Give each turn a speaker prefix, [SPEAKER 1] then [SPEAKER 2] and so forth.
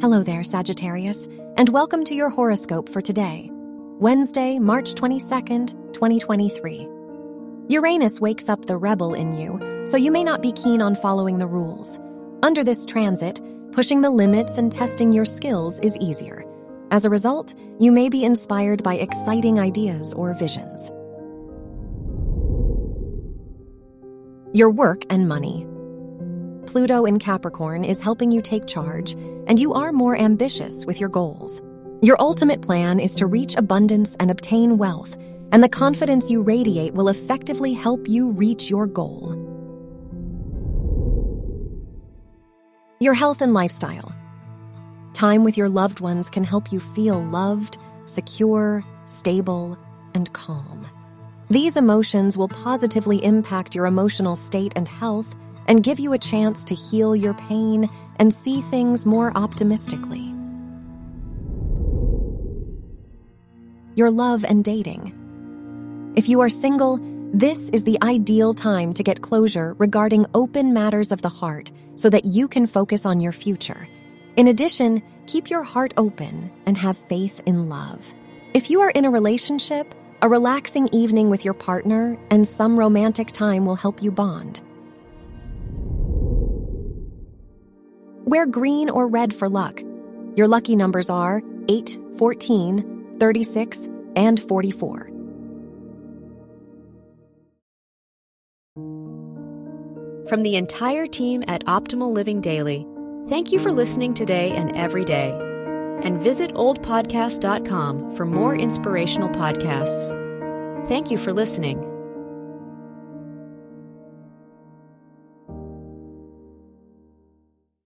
[SPEAKER 1] Hello there, Sagittarius, and welcome to your horoscope for today, Wednesday, March 22nd, 2023. Uranus wakes up the rebel in you, so you may not be keen on following the rules. Under this transit, pushing the limits and testing your skills is easier. As a result, you may be inspired by exciting ideas or visions. Your work and money. Pluto in Capricorn is helping you take charge, and you are more ambitious with your goals. Your ultimate plan is to reach abundance and obtain wealth, and the confidence you radiate will effectively help you reach your goal. Your health and lifestyle. Time with your loved ones can help you feel loved, secure, stable, and calm. These emotions will positively impact your emotional state and health and give you a chance to heal your pain and see things more optimistically. Your love and dating. If you are single, this is the ideal time to get closure regarding open matters of the heart so that you can focus on your future. In addition, keep your heart open and have faith in love. If you are in a relationship, a relaxing evening with your partner and some romantic time will help you bond. Wear green or red for luck. Your lucky numbers are 8, 14, 36, and 44.
[SPEAKER 2] From the entire team at Optimal Living Daily, thank you for listening today and every day. And visit oldpodcast.com for more inspirational podcasts. Thank you for listening.